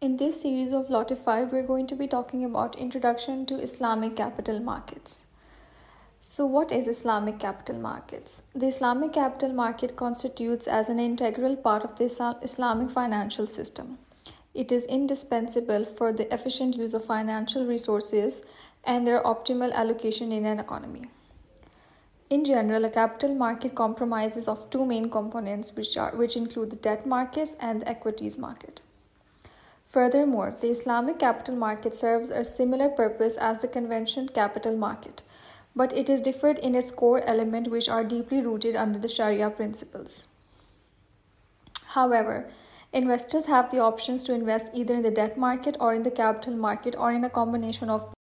In this series of Lotify, we're going to be talking about Introduction to Islamic Capital Markets. So, what is Islamic capital markets? The Islamic capital market constitutes as an integral part of the Islamic financial system. It is indispensable for the efficient use of financial resources and their optimal allocation in an economy. In general, a capital market comprises of two main components which are which include the debt markets and the equities market. Furthermore, the Islamic capital market serves a similar purpose as the conventional capital market, but it is different in its core elements which are deeply rooted under the Sharia principles. However, investors have the options to invest either in the debt market or in the capital market or in a combination of